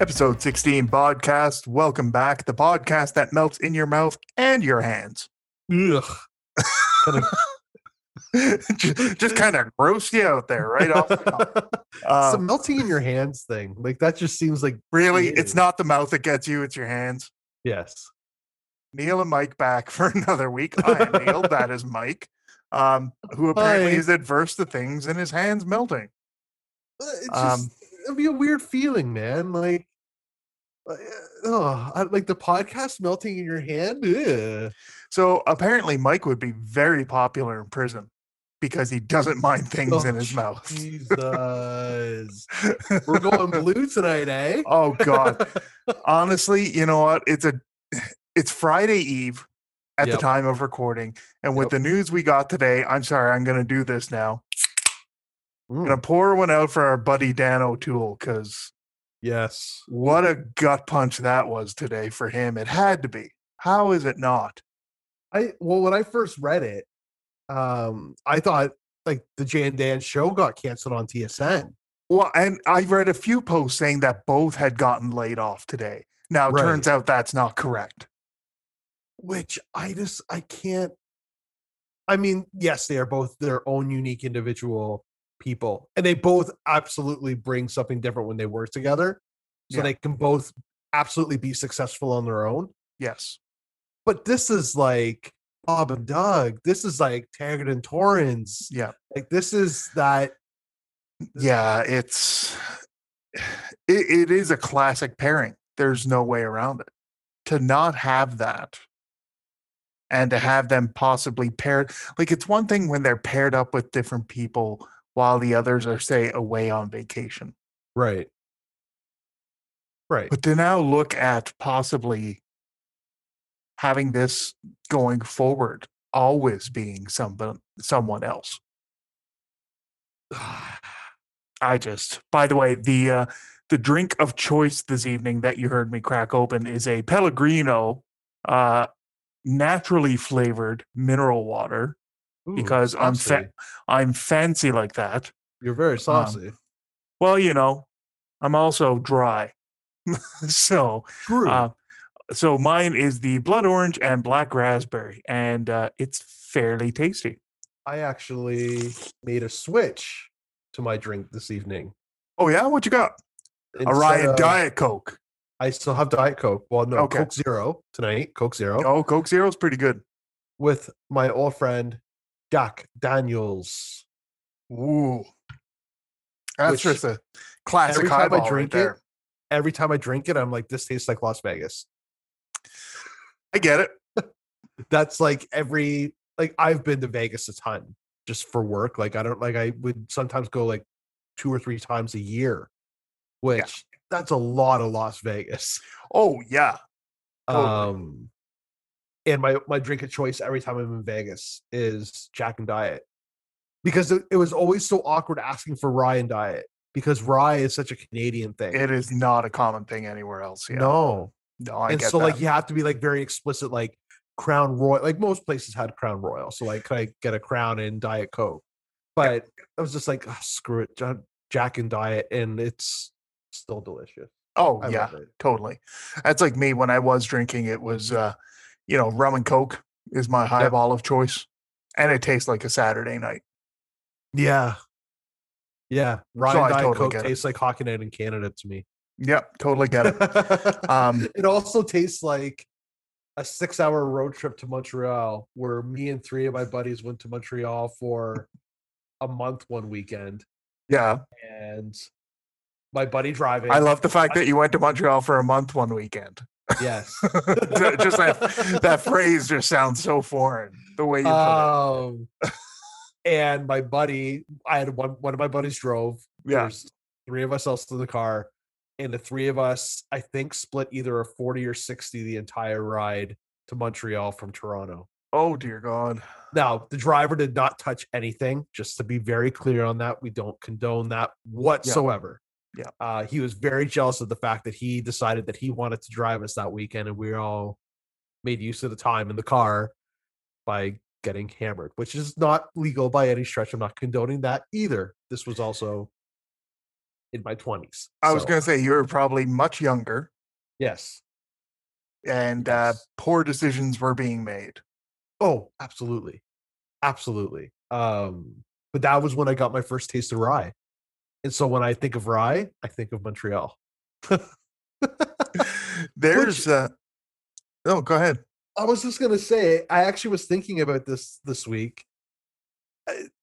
Episode 16 podcast. Welcome back. The podcast that melts in your mouth and your hands. Ugh. Just just kind of gross you out there right off. the top. It's Uh, the melting in your hands thing. Like that just seems like really, Ew. it's not the mouth that gets you, it's your hands. yes. Neil and Mike back for another week. I am Neil. That is Mike, um, who apparently Hi. is adverse to things and his hands melting. Uh, It's Um, just it'd be a weird feeling, man. Like oh, I, like the podcast melting in your hand. Ugh. So apparently, Mike would be very popular in prison because he doesn't mind things Oh, in his mouth. Jesus. We're going blue tonight, eh? oh God! Honestly, you know what? It's a it's Friday Eve at Yep. the time of recording, and with Yep. the news we got today, I'm sorry, I'm going to do this now. I'm Mm, going to pour one out for our buddy Dan O'Toole because yes. what a gut punch that was today for him. It had to be. How is it not? I well, when I first read it, um, I thought like the Jay and Dan show got canceled on TSN. Well, and I read a few posts saying that both had gotten laid off today. Now, it turns out that's not correct. which I just I can't. I mean, yes, they are both their own unique individual people, and they both absolutely bring something different when they work together. So Yeah. they can both absolutely be successful on their own. Yes. But this is like Bob and Doug. This is like Taggart and Torrance. Yeah. Like this is that. Yeah. It's, it, it is a classic pairing. There's no way around it. To not have that and to have them possibly paired, like it's one thing when they're paired up with different people while the others are, say, away on vacation. Right. Right. But to now look at possibly having this going forward, always being someone someone else. I just by the way, the uh the drink of choice this evening that you heard me crack open is a Pellegrino uh naturally flavored mineral water Ooh, because I'm fa- I'm fancy like that. You're very saucy. Well, you know, I'm also dry. so True. Uh, so mine is the blood orange and black raspberry, and uh, it's fairly tasty. I actually made a switch to my drink this evening. Oh yeah, what you got? Instead Riot of- Diet Coke. I still have Diet Coke. Well, no, Okay. Coke Zero tonight. Coke Zero Oh, Coke Zero is pretty good. with my old friend Jack Daniels. Ooh, that's Which just a classic every time I highball right drink it. Every time I drink it, I'm like, this tastes like Las Vegas. I get it. That's like every like I've been to Vegas a ton just for work. Like I don't like I would sometimes go like two or three times a year, which that's a lot of Las Vegas. Oh yeah, Totally. Um, and my my drink of choice every time I'm in Vegas is Jack and Diet, because it, it was always so awkward asking for rye and diet because rye is such a Canadian thing. it is not a common thing anywhere else. Yeah. No, no, I and so that. like you have to be like very explicit, like Crown Royal. Like most places had Crown Royal, so like could I get a Crown and Diet Coke? But I was just like, "Ah, screw it, Jack and Diet, and it's still delicious. oh I yeah, totally. That's like me when I was drinking. It was, uh, you know, rum and Coke is my highball of choice, and it tastes like a Saturday night. Yeah. Yeah. Rye So and Diet totally Coke get it. tastes like Hockey Night in Canada to me. Yep, totally get it. Um, it also tastes like a six hour road trip to Montreal where me and three of my buddies went to Montreal for a month one weekend. Yeah, And my buddy driving. I love the fact that you went to Montreal for a month one weekend. Yes. Just that that phrase just sounds so foreign. The way you put it. um, and my buddy, I had one, one of my buddies drove. Yeah. There's three of us else in the car. And the three of us, I think, split either a 40 or 60 the entire ride to Montreal from Toronto. Oh dear God. Now, the driver did not touch anything, just to be very clear on that. We don't condone that whatsoever. Yeah. Uh, he was very jealous of the fact that he decided that he wanted to drive us that weekend, and we all made use of the time in the car by getting hammered, which is not legal by any stretch. I'm not condoning that either. This was also in my 20s. I was So, going to say you were probably much younger yes. and uh, poor decisions were being made. Oh, absolutely. Absolutely. Um, but that was when I got my first taste of rye. And so when I think of rye, I think of Montreal. There's uh Oh, go ahead. I was just gonna say, I actually was thinking about this this week.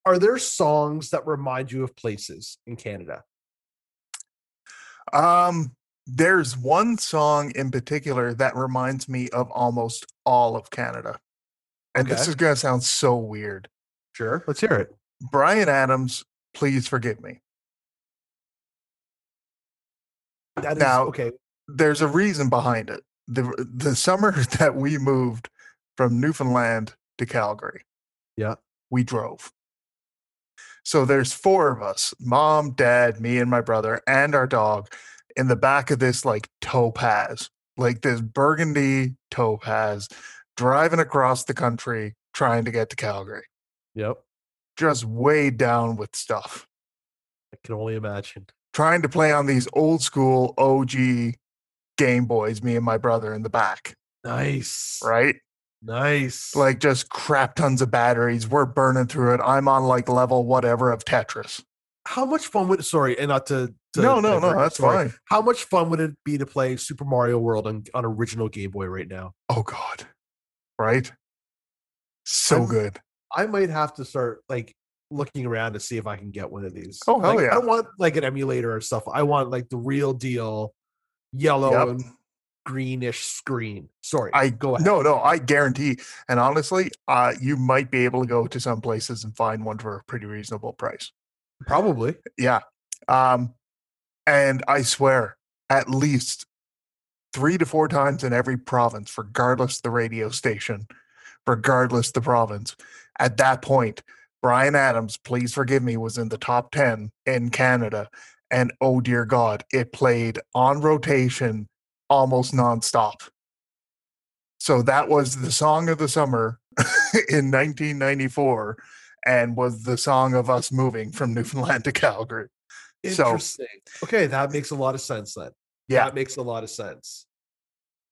Are there songs that remind you of places in Canada? Um there's one song in particular that reminds me of almost all of Canada. And this is going to sound so weird. Sure, let's hear it. Bryan Adams, please forgive me. That is Now- okay. There's a reason behind it. The the summer that we moved from Newfoundland to Calgary. Yeah. We drove. So there's four of us, mom, dad, me and my brother and our dog in the back of this like topaz, like this burgundy topaz driving across the country trying to get to Calgary. Yep. Just weighed down with stuff. I can only imagine. Trying to play on these old school OG Game Boys, me and my brother in the back, Nice. right? Nice. Like just crap tons of batteries. We're burning through it. I'm on like level whatever of Tetris. how much fun would sorry, and not to, to No, no, no, that's sorry. fine. How much fun would it be to play Super Mario World on, on original Game Boy right now? Oh God. Right? So I'm- good. I might have to start like looking around to see if I can get one of these. Oh, hell Like, yeah. I don't want like an emulator or stuff. I want like the real deal yellow Yep. and greenish screen. Sorry. I go ahead. No, no, I guarantee. And honestly, uh, you might be able to go to some places and find one for a pretty reasonable price. Probably. Yeah. Um, and I swear, at least three to four times in every province, regardless the radio station, regardless the province, at that point, Bryan Adams, please forgive me, was in the top 10 in Canada. And oh dear God, it played on rotation almost nonstop. So that was the song of the summer in 1994 and was the song of us moving from Newfoundland to Calgary. So- Interesting. okay, that makes a lot of sense then. Yeah. That makes a lot of sense.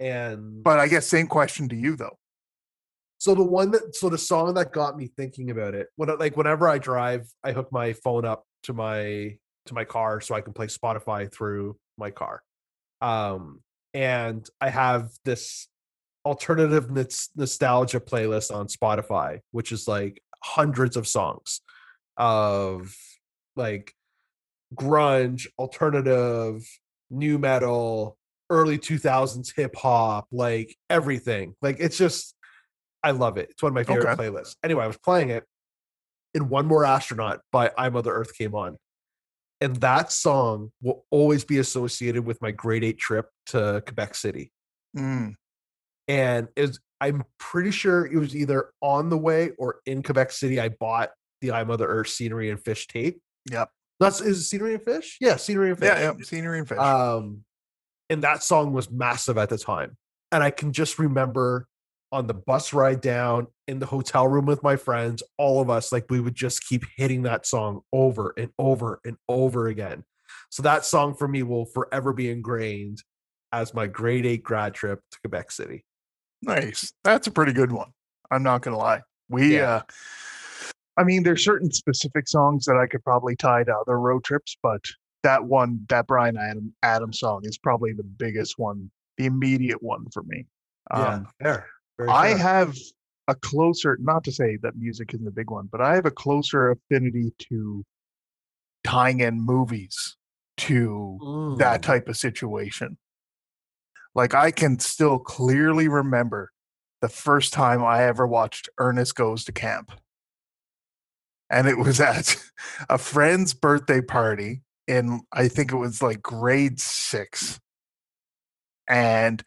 And But I guess same question to you though. So the one that so the song that got me thinking about it when like whenever I drive, I hook my phone up to my to my car so I can play Spotify through my car. Um and I have this alternative nos- nostalgia playlist on Spotify, which is like hundreds of songs of like grunge, alternative, new metal, early 2000s hip hop, like everything. Like it's just I love it. It's one of my favorite Okay. playlists. Anyway, I was playing it, and One More Astronaut by I Mother Earth came on. And that song will always be associated with my grade eight trip to Quebec City. Mm, And is I'm pretty sure it was either on the way or in Quebec City. I bought the I Mother Earth scenery and fish tape. Yep. That's is it scenery and fish? Yeah, scenery and fish. yeah, yeah, scenery and fish. Um, and that song was massive at the time. And I can just remember on the bus ride down in the hotel room with my friends, all of us, like we would just keep hitting that song over and over and over again. So that song for me will forever be ingrained as my grade eight grad trip to Quebec City. nice. That's a pretty good one. I'm not gonna lie. We Yeah. uh I mean there's certain specific songs that I could probably tie to other road trips, but that one, that Bryan Adam Adams song is probably the biggest one, the immediate one for me. Um, fair. Very I have a closer, not to say that music isn't a big one, but I have a closer affinity to tying in movies to that Mm. type of situation. Like I can still clearly remember the first time I ever watched Ernest Goes to Camp. And it was at a friend's birthday party in I think it was like grade 6. And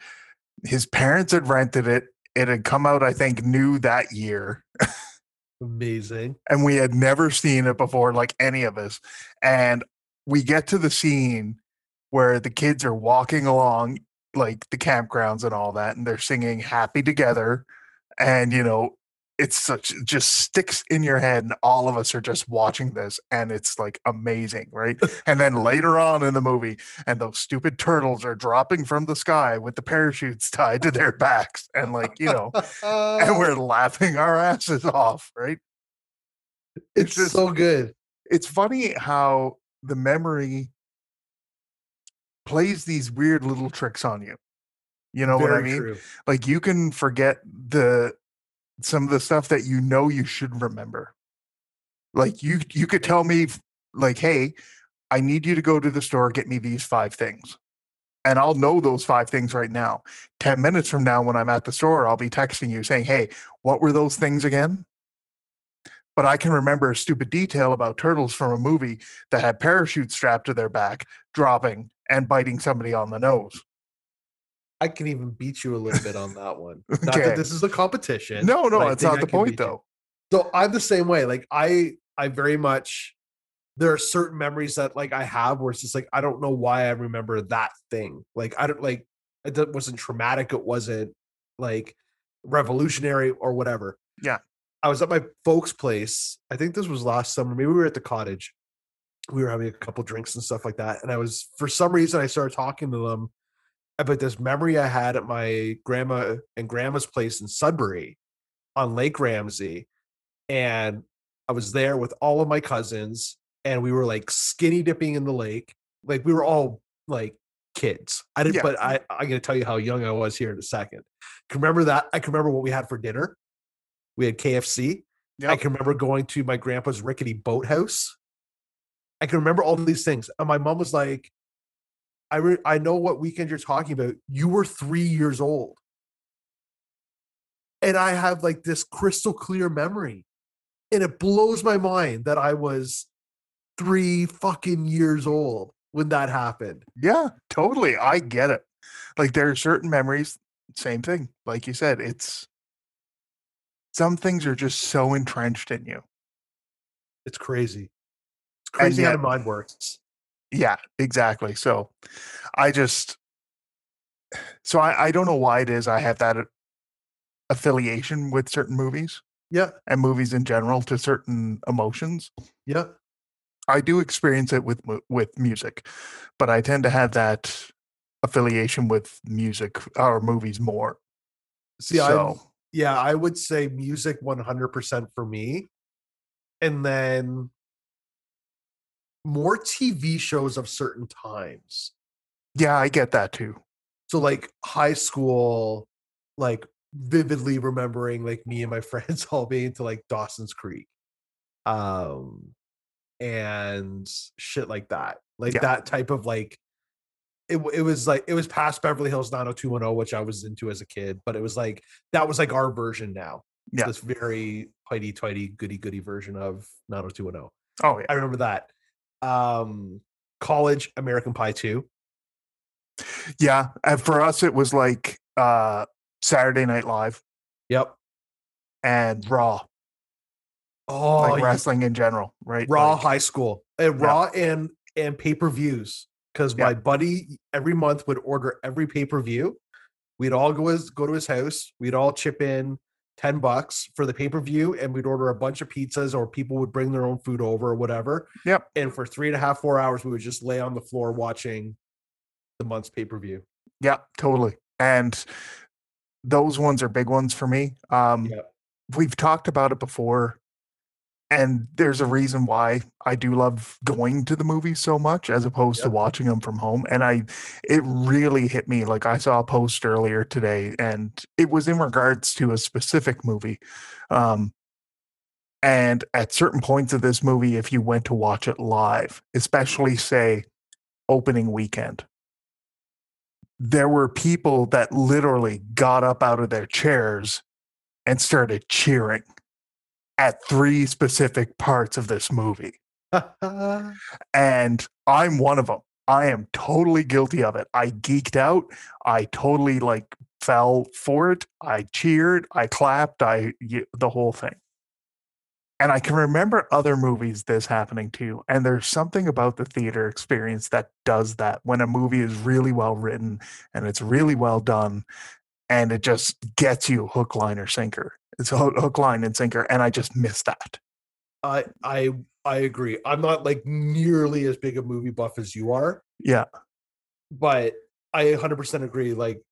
his parents had rented it. It had come out I think new that year amazing. and we had never seen it before, like any of us. And we get to the scene where the kids are walking along, like the campgrounds and all that, and they're singing Happy Together. And, you know, it's such it just sticks in your head and all of us are just watching this and it's like amazing right and then later on in the movie and those stupid turtles are dropping from the sky with the parachutes tied to their backs and like you know and we're laughing our asses off right it's just- so good. it's funny how the memory plays these weird little tricks on you you know what i mean true. like you can forget the some of the stuff that you know you should remember. Like you you could tell me like hey i need you to go to the store get me these five things. And i'll know those five things right now. 10 minutes from now when i'm at the store i'll be texting you saying hey what were those things again? But i can remember a stupid detail about turtles from a movie that had parachutes strapped to their back dropping and biting somebody on the nose I can even beat you a little bit on that one. Not Okay. that this is a competition. no no but I that's not I the point beat you. though So I'm the same way. Like I, I very much. There are certain memories that like I have where it's just like I don't know why I remember that thing. Like I don't like it wasn't traumatic. It wasn't like revolutionary or whatever. Yeah. I was at my folks' place. I think this was last summer. Maybe we were at the cottage. We were having a couple drinks and stuff like that. And I was for some reason I started talking to them Uh, about this memory I had at my grandma and grandma's place in Sudbury on Lake Ramsey. And I was there with all of my cousins, and we were like skinny dipping in the lake. Like we were all like kids. I didn't, Yeah. but I I'm gonna tell you how young I was here in a second. Can remember that. I can remember what we had for dinner. We had KFC. I can remember going to my grandpa's rickety boathouse. I can remember all these things. And my mom was like, I re- I know what weekend you're talking about. You were three years old. And I have like this crystal clear memory. And it blows my mind that I was three fucking years old when that happened. Yeah, totally. I get it. Like there are certain memories, same thing. Like you said, it's some things are just so entrenched in you. It's crazy. It's crazy how the mind works. Yeah, exactly. So I just so I, I don't know why it is I have that affiliation with certain movies Yeah. and movies in general to certain emotions. Yeah. I do experience it with with music, but I tend to have that affiliation with music or movies more. See, so yeah, I would say music 100% for me. And then more TV shows of certain times. yeah, I get that too. So like high school, like vividly remembering like me and my friends all being to like Dawson's Creek. Um and shit like that. Like Yeah. that type of like it, it was like it was past Beverly Hills 90210, which I was into as a kid, but it was like that was like our version now. Yeah. This very tighty tighty goody goody version of 90210. Oh yeah. I remember that. Um college American Pie 2. Yeah, and for us it was like uh Saturday Night Live Yep. and Raw, Oh, like you- wrestling in general, right? Raw Like, High School, and Yeah. Raw and and pay per views. Because Yeah. my buddy every month would order every pay per view. We'd all go his go to his house. We'd all chip in ten bucks for the pay per view, and we'd order a bunch of pizzas, or people would bring their own food over, or whatever. Yep. And for three and a half, four hours, we would just lay on the floor watching the month's pay per view. Yeah, totally. And those ones are big ones for me. Um Yep. we've talked about it before and there's a reason why I do love going to the movies so much as opposed to watching them from home and I it really hit me like I saw a post earlier today and it was in regards to a specific movie um and at certain points of this movie if you went to watch it live especially say opening weekend there were people that literally got up out of their chairs and started cheering at three specific parts of this movie. And I'm one of them. I am totally guilty of it. I geeked out. I totally like fell for it. I cheered. I clapped. I the whole thing. And I can remember other movies this happening too. And there's something about the theater experience that does that when a movie is really well written and it's really well done. And it just gets you hook, line, or sinker. It's hook, hook line, and sinker, and I just miss that. I I I agree. I'm not like nearly as big a movie buff as you are, Yeah, but I 100% agree. Like,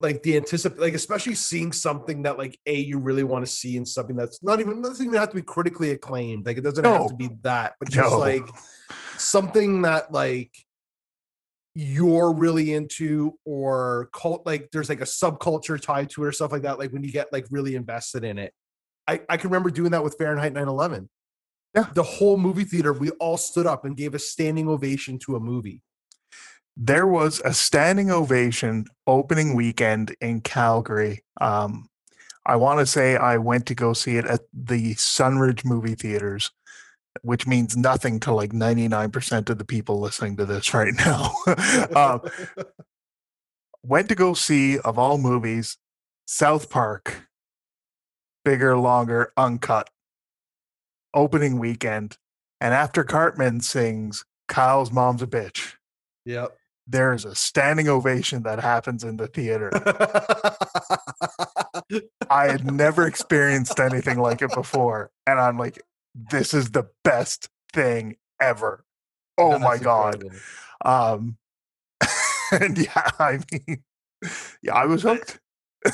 like the anticipate, like especially seeing something that like a you really want to see and something that's not even doesn't even have to be critically acclaimed. Like it doesn't have to be that, but just No. like something that like you're really into or cult like there's like a subculture tied to it or stuff like that like when you get like really invested in it i i can remember doing that with fahrenheit 911 Yeah. the whole movie theater we all stood up and gave a standing ovation to a movie there was a standing ovation opening weekend in Calgary. Um, I want to say I went to go see it at the Sunridge movie theaters, which means nothing to like 99% of the people listening to this right now. um, went to go see, of all movies, South Park, bigger, longer, uncut, opening weekend. And after Cartman sings, Kyle's mom's a bitch yep there's a standing ovation that happens in the theater. I had never experienced anything like it before. And I'm like, this is the best thing ever. Oh my God. Um, and yeah, I mean, yeah, I was hooked.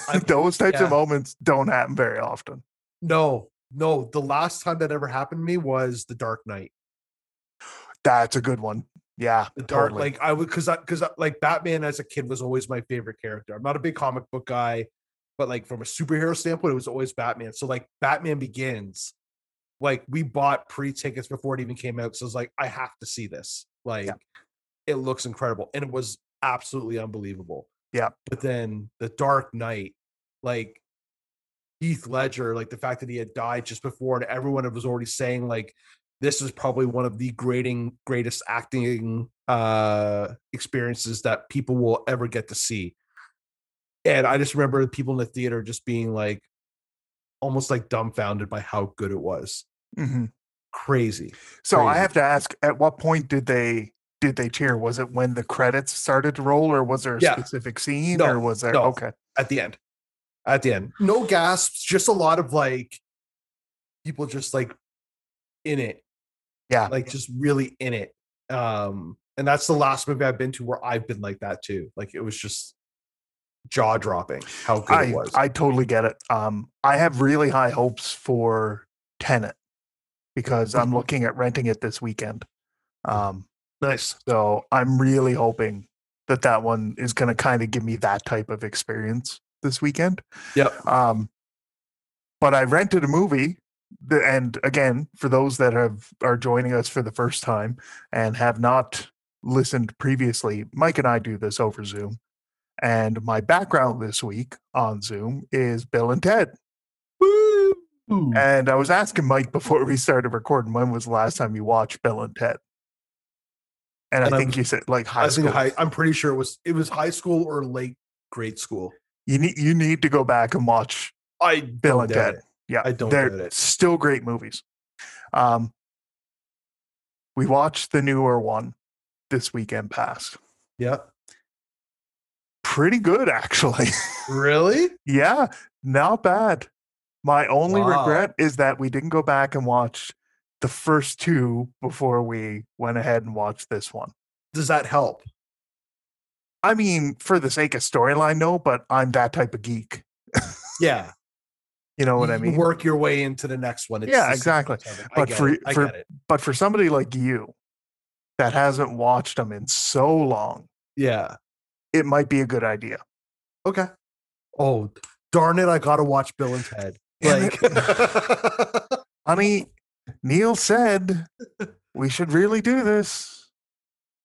I- Those types yeah. of moments don't happen very often. no no the last time that ever happened to me was the dark knight That's a good one. Yeah, the dark totally. like i would because i because like batman as a kid was always my favorite character i'm not a big comic book guy but like from a superhero standpoint it was always batman so like batman begins like we bought pre-tickets before it even came out so it's like i have to see this. Like it looks incredible and it was absolutely unbelievable. Yeah. but then the dark knight like heath ledger like the fact that he had died just before and everyone was already saying like this is probably one of the grading greatest acting uh experiences that people will ever get to see. And i just remember the people in the theater just being like almost like dumbfounded by how good it was Mhm. crazy So I have to ask, at what point did they did they cheer? Was it when the credits started to roll, or was there a Yeah. specific scene, No, or was there? no. Okay, at the end at the end no gasps just a lot of like people just like in it yeah, like just really in it um and that's the last movie i've been to where i've been like that too like it was just jaw dropping how good I it was I totally get it. Um, I have really high hopes for Tenet because I'm Mhm. looking at renting it this weekend. Um, nice so I'm really hoping that that one is going to kind of give me that type of experience this weekend. yep Um, but I rented a movie, and again, for those that have are joining us for the first time and have not listened previously, Mike and I do this over Zoom. And my background this week on Zoom is Bill and Ted. Woo! And I was asking Mike before we started recording, when was the last time you watched Bill and Ted? And, And I think you said like high i school. high, i'm pretty sure it was it was high school or late grade school you need you need to go back and watch i Bill and Ted. it. Yeah, I don't they're still great movies. Um, we watched the newer one this weekend past. yeah Pretty good, actually. really yeah, not bad. My only Wow. regret is that we didn't go back and watch the first two before we went ahead and watched this one. does that help I mean, for the sake of storyline, no, but I'm that type of geek. yeah You know what I mean? work your way into the next one It's Yeah, exactly. sequence of it. I But for- for- But for somebody like you that hasn't watched them in so long, yeah it might be a good idea. Okay. Oh, darn it. I got to watch Bill and Ted. Damn Like, Honey, Neil said we should really do this.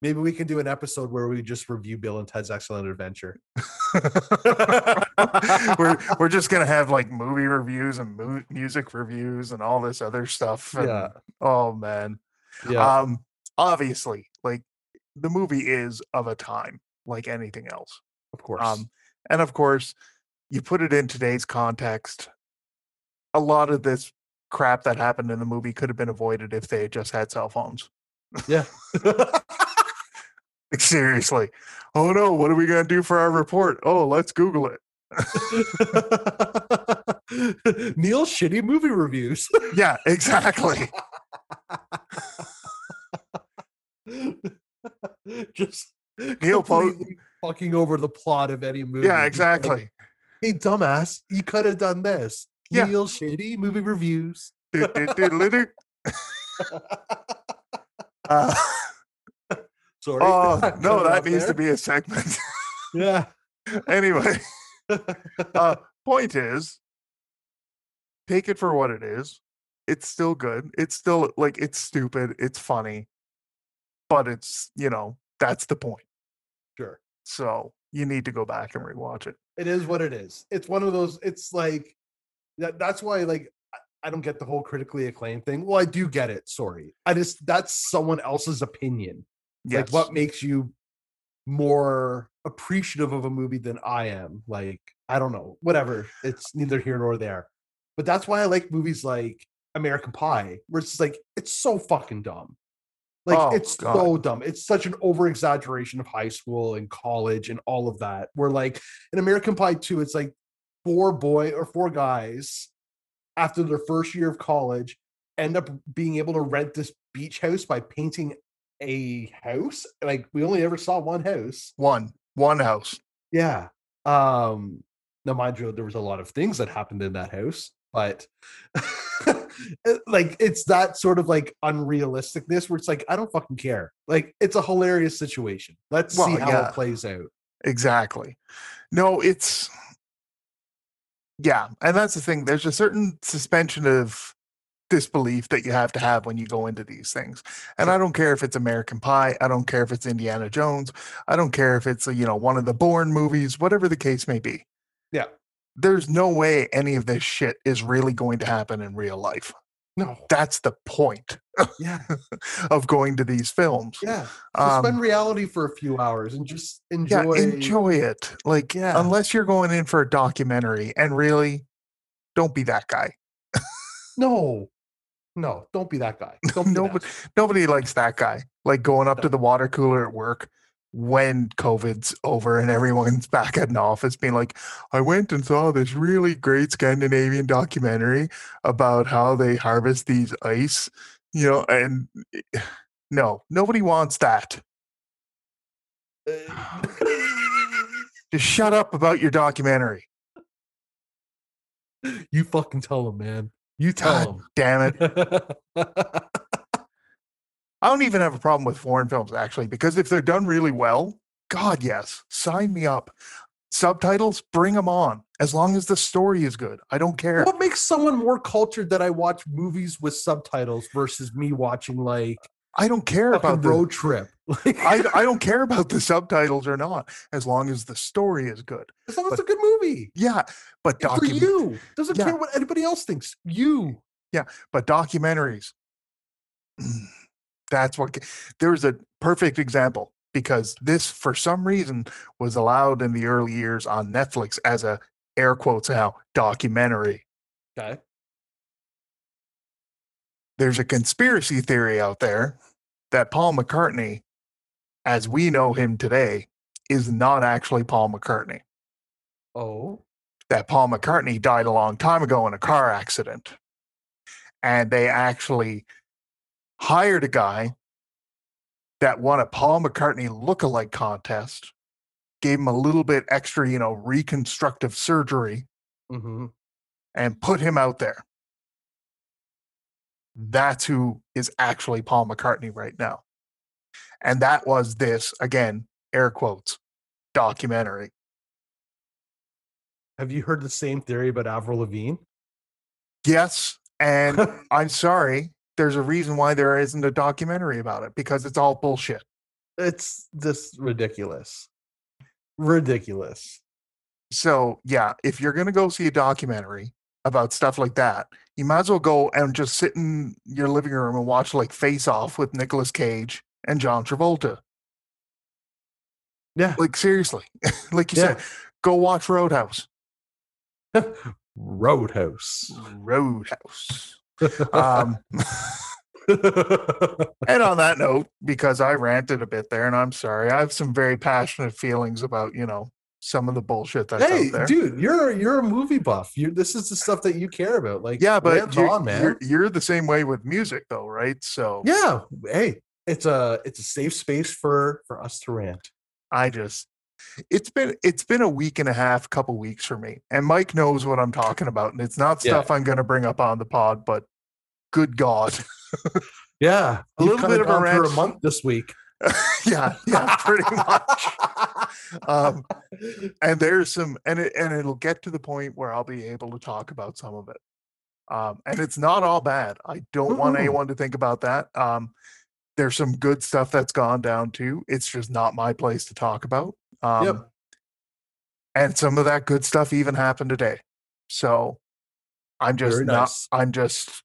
maybe we can do an episode where we just review Bill and Ted's Excellent Adventure. we're we're just gonna have like movie reviews and mu- music reviews and all this other stuff. and- Yeah. Oh man. Yeah. Um. Obviously, like the movie is of a time, like anything else. of course. Um. And of course, you put it in today's context. A lot of this crap that happened in the movie could have been avoided if they had just had cell phones. yeah. Like, seriously. Oh no, what are we gonna do for our report? Oh, let's Google it. Neil shitty movie reviews. Yeah, exactly. Just Neil Po- completely fucking over the plot of any movie. Yeah, Just like, exactly. hey, dumbass, you could have done this. Yeah. Neil shitty movie reviews. Uh, Sorry. oh Cut no, that needs to be a segment. Yeah. anyway, uh, point is, take it for what it is. It's still good. It's still like it's stupid. It's funny, but it's you know that's the point. So you need to go back and rewatch it. It is what it is. It's one of those. It's like that. That's why, like, I- I don't get the whole critically acclaimed thing. Well, I do get it. Sorry, I just that's someone else's opinion. Yes. Like, what makes you more appreciative of a movie than I am? Like, I don't know. Whatever. It's neither here nor there. But that's why I like movies like American Pie, where it's like it's so fucking dumb. Like Oh, it's God. so dumb. It's such an over exaggeration of high school and college and all of that. Where like in American Pie 2, it's like four boy or four guys after their first year of college end up being able to rent this beach house by painting a house. Like we only ever saw one house. one one house. Yeah. Um now mind you, there was a lot of things that happened in that house, but like it's that sort of like unrealisticness where it's like, I don't fucking care. Like it's a hilarious situation. Let's see how yeah. it plays out. Exactly. No, it's yeah, and that's the thing. There's a certain suspension of disbelief that you have to have when you go into these things. And I don't care if it's American Pie, I don't care if it's Indiana Jones, I don't care if it's a, you know one of the Bourne movies, whatever the case may be. Yeah. There's no way any of this shit is really going to happen in real life. No. That's the point Yeah. of going to these films. Yeah. Um, Suspend reality for a few hours and just enjoy yeah, enjoy it. Like, Yeah. unless you're going in for a documentary, and really, don't be that guy. No. No, don't be that guy. Don't be Nobody, that. nobody likes that guy. Like going up No. to the water cooler at work when COVID's over and everyone's back at an office, being like, "I went and saw this really great Scandinavian documentary about how they harvest these ice." You know, and no, nobody wants that. Uh, Just shut up about your documentary. you fucking tell them, man. You tell God him. damn it. I don't even have a problem with foreign films actually, because if they're done really well, God, yes, sign me up. Subtitles, bring them on. As long as the story is good, I don't care. what makes someone more cultured that I watch movies with subtitles versus me watching like I don't care about the road trip? I, I don't care about the subtitles or not, as long as the story is good. as long as it's a good movie. Yeah, but It's for you. Doesn't Yeah. care what anybody else thinks. You. Yeah, but documentaries. That's what there's a perfect example because this, for some reason, was allowed in the early years on Netflix as a air quotes now documentary. Okay. There's a conspiracy theory out there that Paul McCartney, as we know him today, is not actually Paul McCartney. Oh. that Paul McCartney died a long time ago in a car accident. And they actually hired a guy that won a Paul McCartney look-alike contest, gave him a little bit extra, you know, reconstructive surgery, hmm and put him out there. That's who is actually Paul McCartney right now. And that was this, again, air quotes, documentary. Have you heard the same theory about Avril Lavigne? Yes. And I'm sorry. There's a reason why there isn't a documentary about it because it's all bullshit. it's just ridiculous. Ridiculous. So, yeah, if you're going to go see a documentary about stuff like that, you might as well go and just sit in your living room and watch like Face Off with Nicolas Cage and John Travolta. Yeah. Like, seriously. like you Yeah. said, go watch Roadhouse. Roadhouse. Roadhouse. Um, and on that note, because I ranted a bit there, and I'm sorry, I have some very passionate feelings about, you know, some of the bullshit that's Hey, out there. dude, you're you're a movie buff. You this is the stuff that you care about. Like, yeah, but you're, on, man. you're you're the same way with music, though, right? So yeah, hey, it's a it's a safe space for for us to rant. I just it's been it's been a week and a half, couple weeks for me, and Mike knows what I'm talking about, and it's not Yeah. stuff I'm going to bring up on the pod, but good God, Yeah, A little bit of a rant. a month this week. yeah, yeah, pretty much. Um, and there's some, and it and it'll get to the point where I'll be able to talk about some of it. Um, and it's not all bad. I don't want anyone to think about that. Um, there's some good stuff that's gone down too. It's just not my place to talk about. Um, Yep. And some of that good stuff even happened today. So I'm just Very not. nice. I'm just.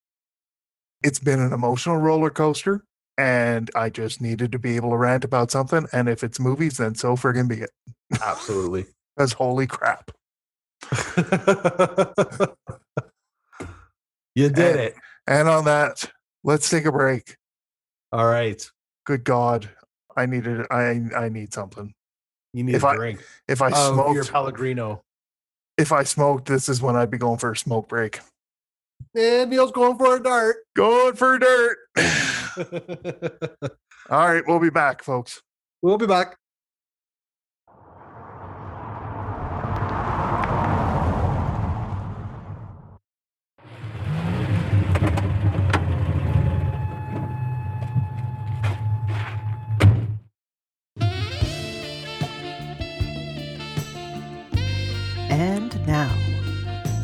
It's been an emotional roller coaster, and I just needed to be able to rant about something. And if it's movies, then so friggin' be it. Absolutely. Because holy crap. you did And- it. And on that, let's take a break. All right. Good God, I needed. I I need something. You need If a I drink. If I oh, smoked, your Pellegrino. if I smoked, this is when I'd be going for a smoke break. Eh, and Neil's going for a dart. Going for a dart. All right, we'll be back, folks. we'll be back.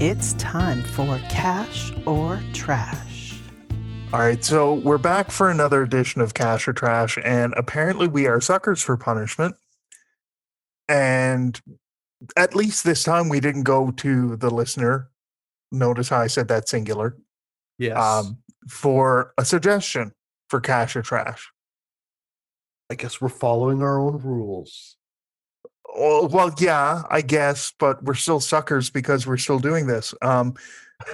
It's time for Cash or Trash. All right, so we're back for another edition of Cash or Trash, and apparently we are suckers for punishment. And at least this time we didn't go to the listener. Notice how I said that singular. Yes. Um, for a suggestion for Cash or Trash. I guess we're following our own rules. Well, yeah, I guess, but we're still suckers because we're still doing this. Um,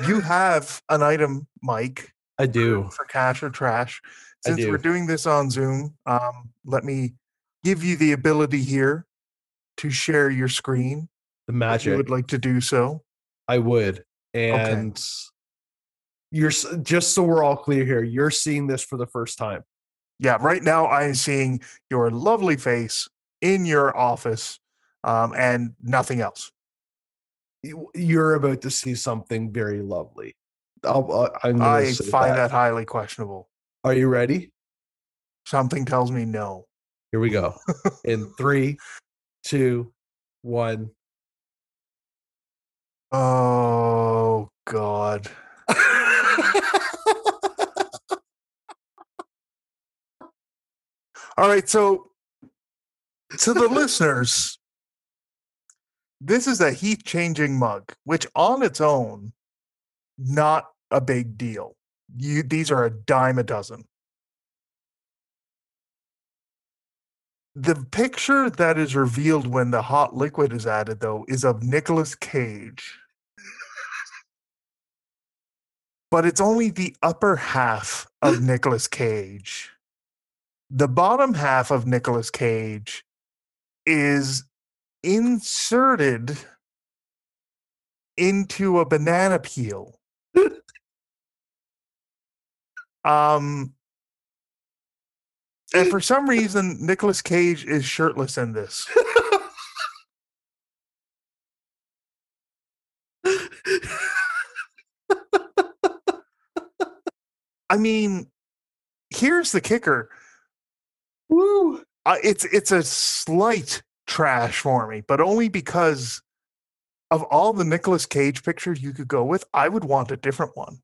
you have an item, Mike, I do. for cash or trash. Since we're doing this on Zoom, um, let me give you the ability here to share your screen. The if You magic. would like to do so. I would. And you're just so we're all clear here, you're seeing this for the first time. Yeah, right now I am seeing your lovely face in your office um, and nothing else. You- You're about to see something very lovely. I'll, uh, I find that highly questionable. Are you ready? Something tells me no. Here we go. In three, two, one. Oh God. All right, so to the listeners, this is a heat changing mug, which on its own, not a big deal. You these are a dime a dozen. The picture that is revealed when the hot liquid is added, though, is of Nicolas Cage. but it's only the upper half of Nicolas Cage. The bottom half of Nicolas Cage is inserted into a banana peel. um and for some reason Nicolas Cage is shirtless in this. I mean, here's the kicker. Woo! uh, it's it's a slight trash for me, but only because of all the Nicolas Cage pictures you could go with, I would want a different one.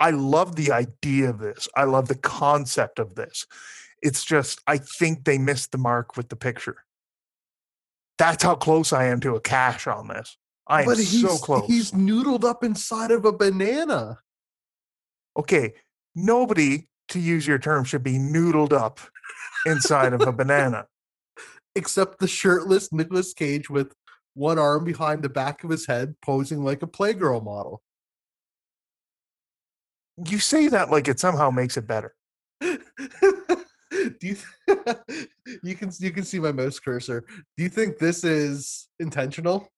I love the idea of this. I love the concept of this. It's just I think they missed the mark with the picture. That's how close I am to a cash on this. I am but he's, so close. he's noodled up inside of a banana. okay, nobody, to use your term, should be noodled up inside of a banana. Except the shirtless Nicolas Cage with one arm behind the back of his head, posing like a Playgirl model. You say that like it somehow makes it better. Do you you can you can see my mouse cursor. Do you think this is intentional?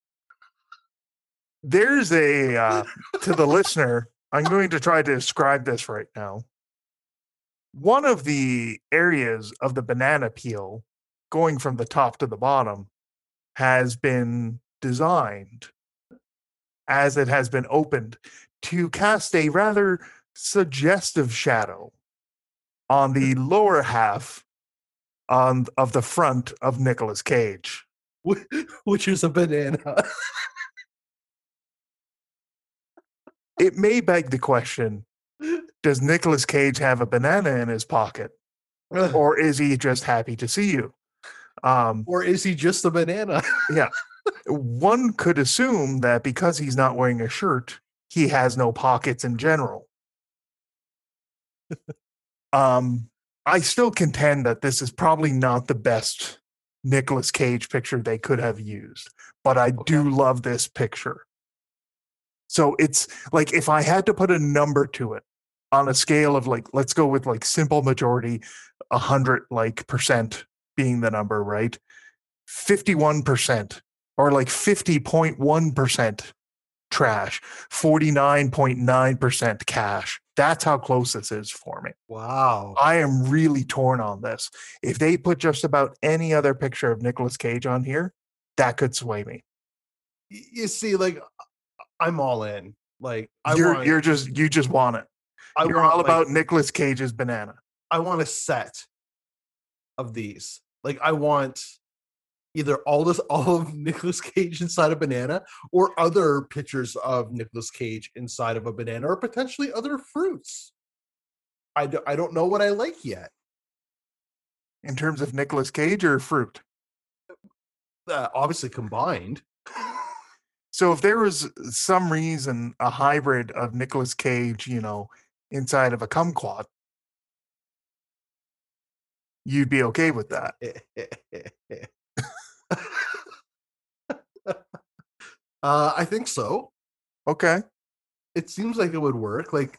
There's a uh, to the listener. I'm going to try to describe this right now. One of the areas of the banana peel, going from the top to the bottom, has been designed as it has been opened to cast a rather suggestive shadow on the mm-hmm. lower half on of the front of Nicolas Cage. Which is a banana. It may beg the question, does Nicolas Cage have a banana in his pocket or is he just happy to see you? Um, or is he just a banana? Yeah. One could assume that because he's not wearing a shirt, he has no pockets in general. um, I still contend that this is probably not the best Nicolas Cage picture they could have used, but I do love this picture. So it's like if I had to put a number to it on a scale of like, let's go with like simple majority, a hundred like percent being the number, right? 51% or like 50.1% trash, 49.9% cash. That's how close this is for me. Wow. I am really torn on this. If they put just about any other picture of Nicolas Cage on here, that could sway me. You see, like I'm all in. Like I you're want, you're just you just want it. I you're want, all like, about Nicolas Cage's banana. I want a set of these. Like I want either all this all of Nicolas Cage inside a banana or other pictures of Nicolas Cage inside of a banana or potentially other fruits. I, do, I don't know what I like yet. In terms of Nicolas Cage or fruit. Uh, obviously combined. So if there was some reason a hybrid of Nicolas Cage, you know, inside of a kumquat, you'd be okay with that. uh, I think so. Okay. It seems like it would work. Like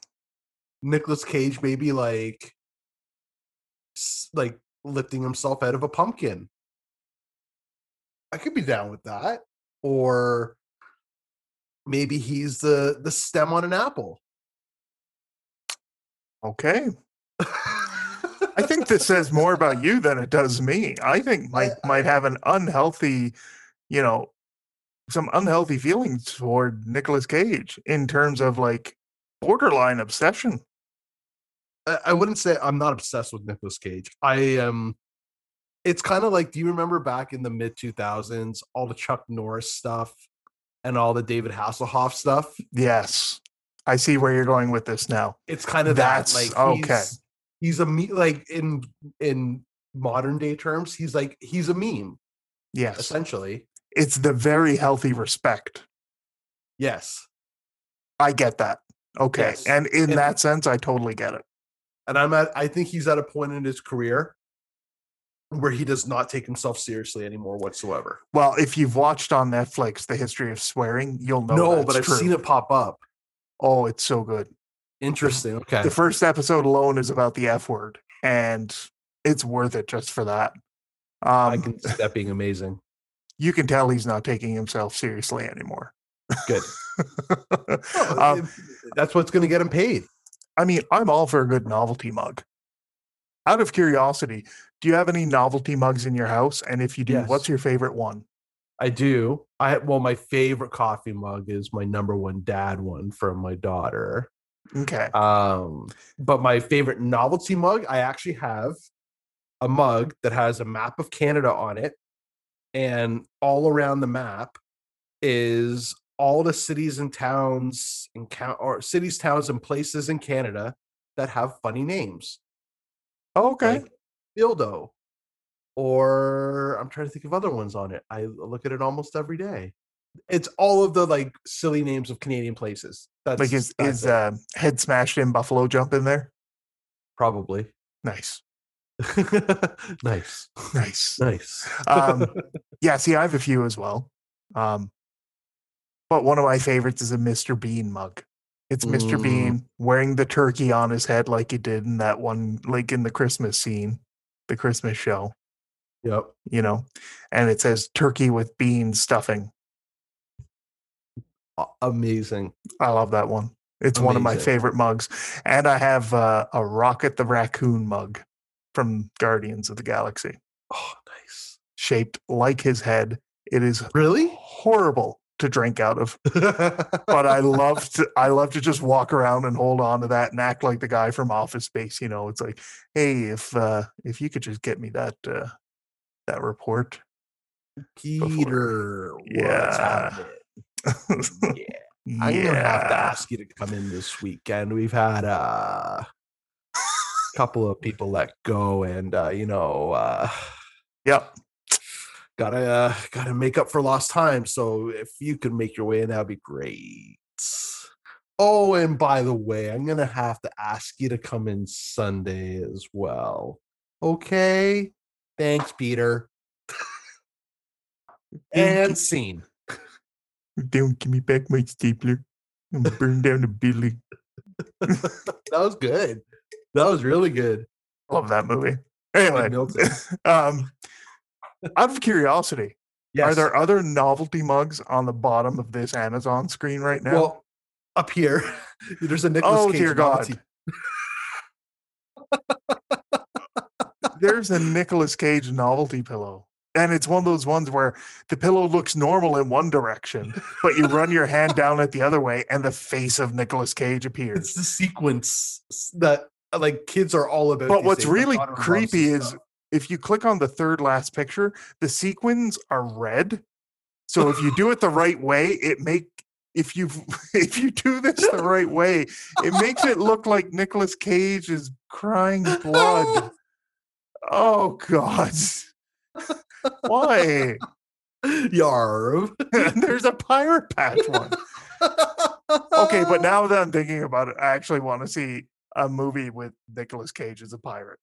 Nicolas Cage, maybe like like lifting himself out of a pumpkin. I could be down with that. Or maybe he's the the stem on an apple. Okay. I think this says more about you than it does me. I think Mike might have an unhealthy, you know, some unhealthy feelings toward Nicolas Cage in terms of like borderline obsession. I, I wouldn't say I'm not obsessed with Nicolas Cage. I am. it's kind of like, do you remember back in the mid 2000s, all the Chuck Norris stuff and all the David Hasselhoff stuff? Yes. I see where you're going with this now. It's kind of That's- that. Like, okay. he's, he's a me like in in modern day terms, he's like he's a meme Yes. essentially. It's the very healthy respect. Yes, I get that. Okay. Yes. And in And- that sense, I totally get it. and I'm at. I think he's at a point in his career where he does not take himself seriously anymore whatsoever. Well, if you've watched on Netflix the history of swearing, you'll know. no, but I've true. seen it pop up. Oh, it's so good. Interesting. Okay. The first episode alone is about the F word, and it's worth it just for that. I Um, can see that being amazing. you can tell he's not taking himself seriously anymore. Good. um, That's what's going to get him paid. I mean, I'm all for a good novelty mug. Out of curiosity, do you have any novelty mugs in your house? And if you do, Yes. what's your favorite one? I do. I well, my favorite coffee mug is my number one dad one from my daughter. Okay. Um, but my favorite novelty mug, I actually have a mug that has a map of Canada on it, and all around the map is all the cities and towns and count or cities, towns, and places in Canada that have funny names. okay. like dildo or i'm trying to think of other ones on it i look at it almost every day it's all of the like silly names of canadian places that's like is that's is it, uh, head smashed in buffalo jump in there? probably Nice, nice nice. nice Um, yeah, see, I have a few as well. Um, but one of my favorites is a Mr. Bean mug. It's Mr. Mm. Bean wearing the turkey on his head like he did in that one, like in the Christmas scene, the Christmas show, Yep. you know, and it says turkey with bean stuffing. Amazing. I love that one. It's one of my favorite mugs. And I have uh, a Rocket the Raccoon mug from Guardians of the Galaxy, Oh, nice. shaped like his head. It is Really? horrible to drink out of, but I love to I love to just walk around and hold on to that and act like the guy from Office Space, you know. It's like, hey, if uh if you could just get me that uh that report. Peter. What's Yeah. I'm gonna have to ask you to come in this weekend. We've had uh, a couple of people let go, and uh, you know, uh, Yep. gotta uh, gotta make up for lost time. So if you could make your way in, that'd be great. Oh, and by the way, I'm gonna have to ask you to come in Sunday as well. Okay. Thanks, Peter. and scene. Don't give me back my stapler. I'm gonna burn down the building. That was good. That was really good. Love that movie. Anyway, um, out of curiosity, Yes. are there other novelty mugs on the bottom of this Amazon screen right now? Well, up here, there's a Nicolas oh Cage dear God! novelty. There's a Nicolas Cage novelty pillow, and it's one of those ones where the pillow looks normal in one direction, but you run your hand down it the other way, and the face of Nicolas Cage appears. It's the sequence that like kids are all about. But what's. Really creepy is stuff. if you click on the third last picture, the sequins are red. So if you do it the right way, it make if you if you do this the right way, it makes it look like Nicolas Cage is crying blood. Oh God. Why? Yarv. There's a pirate patch one. Okay, but now that I'm thinking about it, I actually want to see a movie with Nicolas Cage as a pirate.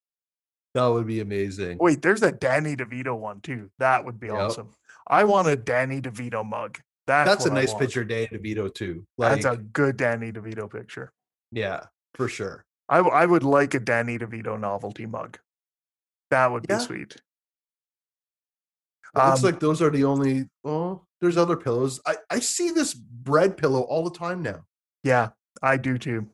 that would be amazing. Wait, there's a Danny DeVito one too. That would be Yep. awesome. I want a Danny DeVito mug. That's, That's a nice picture, Danny DeVito too. Like, That's a good Danny DeVito picture. yeah, for sure. I, I would like a Danny DeVito novelty mug. That would Yeah. be sweet. It looks Um, like those are the only. Oh, there's other pillows. I I see this bread pillow all the time now. Yeah, I do too.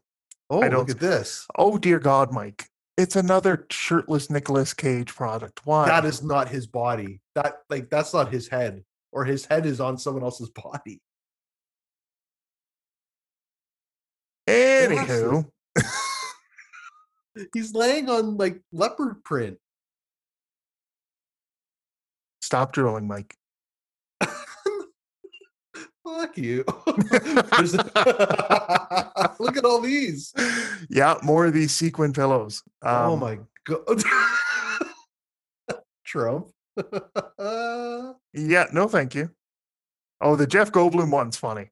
Oh, don't look at this. Oh dear God, Mike. It's another shirtless Nicolas Cage product. Why? That is not his body. That like that's not his head, or his head is on someone else's body. Anywho, He's laying on like leopard print. Stop drilling, Mike. Fuck you. Look at all these. Yeah, more of these sequin pillows. oh Um, my god. Trump. Yeah, no, thank you. Oh, the Jeff Goldblum one's funny.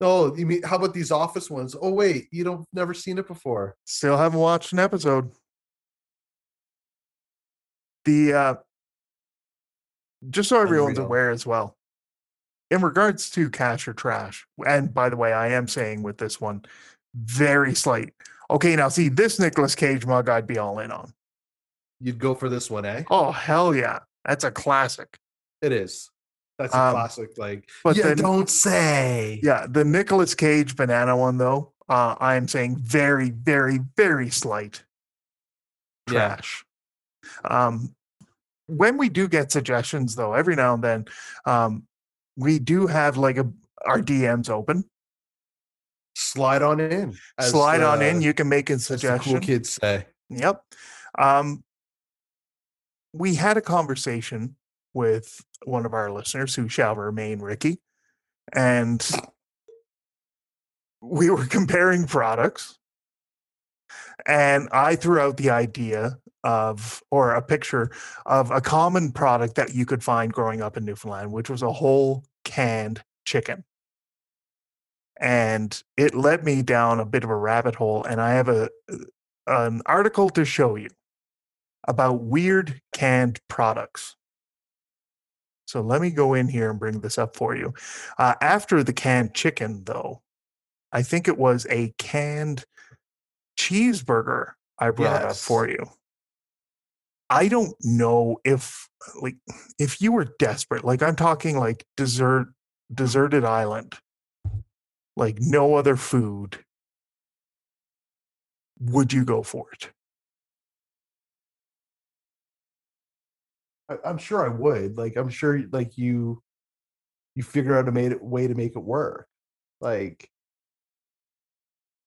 oh, you mean how about these office ones? Oh wait, you don't never seen it before. Still haven't watched an episode. The uh just so everyone's Unreal. aware as well. In regards to cash or trash, and by the way, I am saying with this one, very slight. Okay, now see this Nicolas Cage mug, I'd be all in on. You'd go for this one, eh? Oh hell yeah, that's a classic. It is. That's a Um, classic. Like, but you then- don't say. Yeah, the Nicolas Cage banana one though, uh, I am saying very, very, very slight Yeah. trash. Um, when we do get suggestions though, every now and then, um, we do have like a our DMs open. Slide on in. Slide on in. You can make a suggestion. cool kids say. Yep. Um, we had a conversation with one of our listeners who shall remain Ricky, and we were comparing products. And I threw out the idea of, or a picture of a common product that you could find growing up in Newfoundland, which was a whole canned chicken. And it led me down a bit of a rabbit hole. And I have a, an article to show you about weird canned products. So let me go in here and bring this up for you. Uh, after the canned chicken, though, I think it was a canned cheeseburger I brought up for you. I don't know if like if you were desperate, like I'm talking like desert deserted island, like no other food, would you go for it? I, I'm sure I would. Like, I'm sure, like you, you figure out a made way to make it work. Like,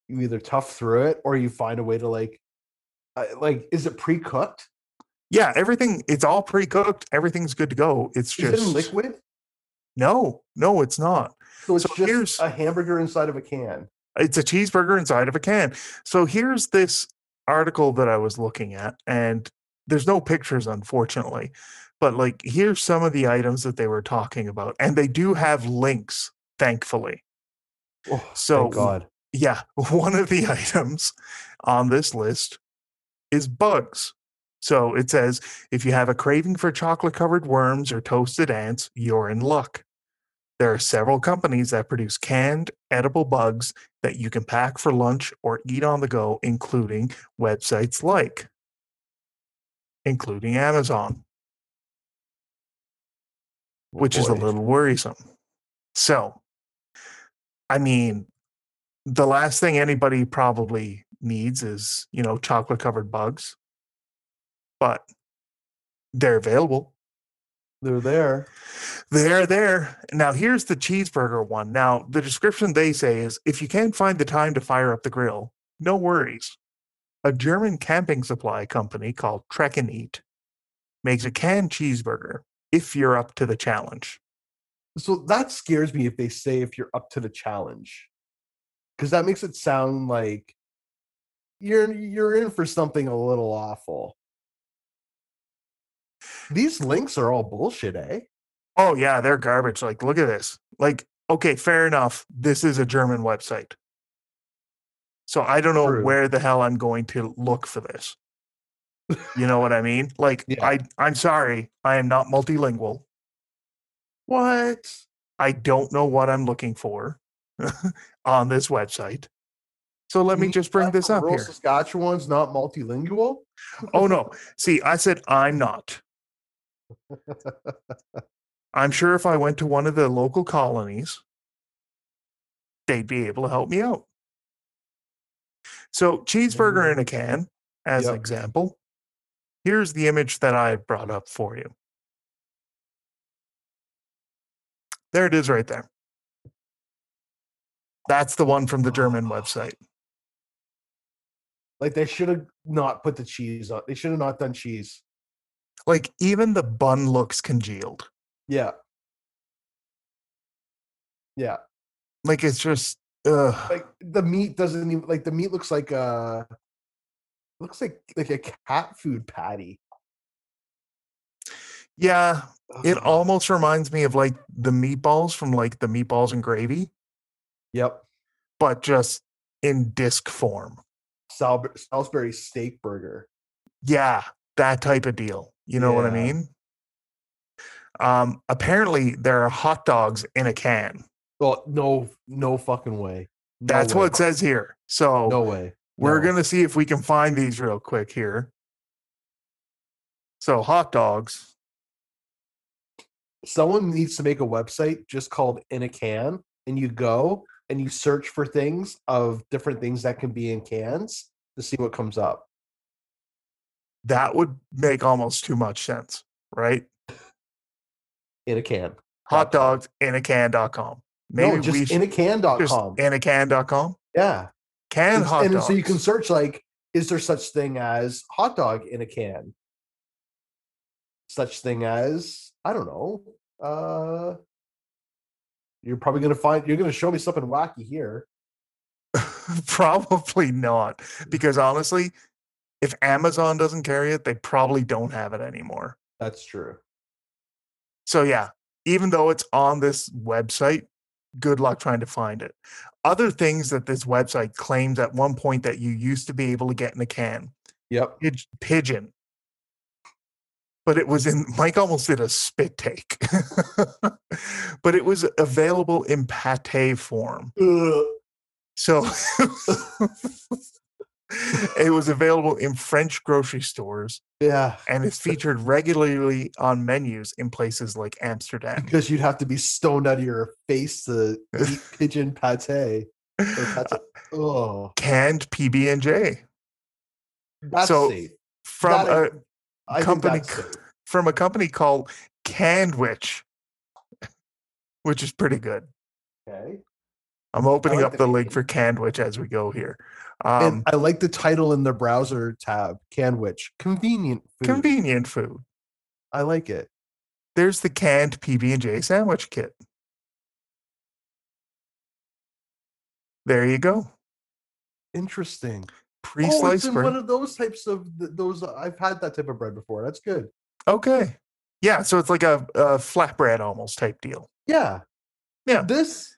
you either tough through it or you find a way to like, uh, like, is it pre cooked? Yeah, everything it's all pre-cooked. Everything's good to go. It's Is just it liquid? No, no, it's not. So it's So here's- just a hamburger inside of a can. It's a cheeseburger inside of a can. So here's this article that I was looking at, and there's no pictures, unfortunately. But like, here's some of the items that they were talking about, and they do have links, thankfully. Oh, So thank God. Yeah, one of the items on this list is bugs. So it says if you have a craving for chocolate covered worms or toasted ants, you're in luck. There are several companies that produce canned edible bugs that you can pack for lunch or eat on the go, including websites like, including Amazon, which is a little worrisome. So, I mean, the last thing anybody probably needs is, you know, chocolate covered bugs, but they're available. They're there. They're there. Now, here's the cheeseburger one. Now, the description they say is if you can't find the time to fire up the grill, no worries. A German camping supply company called Trek and Eat makes a canned cheeseburger if you're up to the challenge. So that scares me if they say if you're up to the challenge. Because that makes it sound like you're you're in for something a little awful. These links are all bullshit, eh? Oh, yeah, they're garbage. Like, look at this. Like, okay, fair enough. This is a German website. So I don't know True. where the hell I'm going to look for this. You know what I mean? Like, Yeah. I, I'm sorry, I am not multilingual. What? I don't know what I'm looking for on this website. So let me just bring this up rural here. Saskatchewan's not multilingual. Oh no. See, I said I'm not. I'm sure if I went to one of the local colonies, they'd be able to help me out. So, cheeseburger mm. in a can, as an example. Here's the image that I brought up for you. There it is right there. That's the one from the German website. Like they should have not put the cheese on. They should have not done cheese. Like, even the bun looks congealed. Yeah. Yeah. Like, it's just, ugh. Like the meat doesn't even like the meat looks like uh looks like like a cat food patty. yeah, It almost reminds me of like the meatballs from like the meatballs and gravy, Yep. but just in disc form. Sal- Salisbury steak burger. Yeah, that type of deal. You know what I mean? Um, apparently there are hot dogs in a can. Well, no, no fucking way. No That's way. what it says here. So No way. we're gonna see if we can find these real quick here. So hot dogs. Someone needs to make a website just called In a Can, and you go and you search for things of different things that can be in cans to see what comes up. That would make almost too much sense, right? In a can. Hot dogs in a can.com. Maybe no, we just should in a can.com. just in a can.com. yeah. It's- hot and dogs. so you can search like, is there such thing as hot dog in a can? Such thing as I don't know. Uh, you're probably gonna find. You're gonna show me something wacky here. probably not. Mm. Because honestly, if Amazon doesn't carry it, they probably don't have it anymore. That's true. So yeah, even though it's on this website, good luck trying to find it. Other things that this website claims at one point that you used to be able to get in a can. Yep. Pig- Pigeon. But it was in Mike almost did a spit take. but it was available in pate form. Ugh. So it was available in French grocery stores Yeah. and is featured regularly on menus in places like Amsterdam. Because you'd have to be stoned out of your face to eat pigeon pate. pate. Uh, oh, Canned PB and J that's So, safe. from That I- a I think company from a company called Candwich, which is pretty good. Okay. I'm opening like up the the link for Candwich as we go here. and Um, I like the title in the browser tab, Canwich. Convenient food. convenient food. I like it. There's the canned PB and J sandwich kit. There you go. Interesting. Oh, Pre-sliced it's in bread. one of those types of th- those. Uh, I've had that type of bread before. That's good. Okay. Yeah, so it's like a, a flatbread almost type deal. Yeah. Yeah. This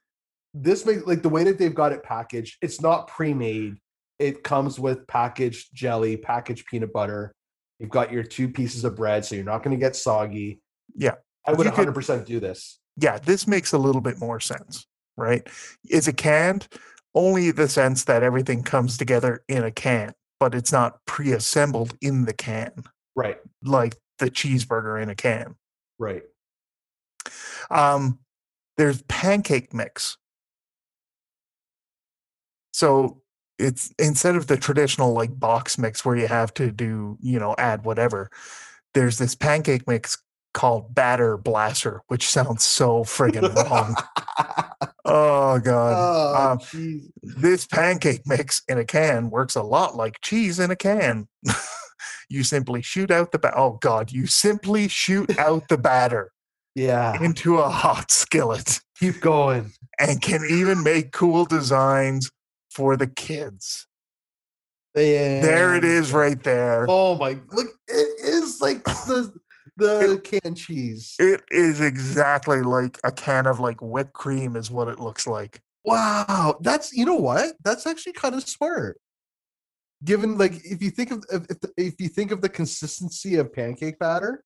this makes like the way that they've got it packaged, it's not pre-made. It comes with packaged jelly, packaged peanut butter. You've got your two pieces of bread, so you're not going to get soggy. Yeah. I would 100% do this. Yeah, this makes a little bit more sense, right? Is it canned? Only the sense that everything comes together in a can, but it's not pre-assembled in the can, Right. like the cheeseburger in a can. Right. Um, there's pancake mix. So it's instead of the traditional like box mix where you have to do, you know, add whatever, there's this pancake mix called batter blaster, which sounds so friggin' wrong. Oh god. oh, Um, this pancake mix in a can works a lot like cheese in a can. you simply shoot out the ba- oh god, you simply shoot out the batter yeah. into a hot skillet Keep going. and can even make cool designs for the kids. Yeah. There it is, right there. Oh my! Look, it is like the the canned cheese. It is exactly like a can of like whipped cream is what it looks like. Wow, that's you know what? That's actually kind of smart. Given like if you think of if if, the, if you think of the consistency of pancake batter,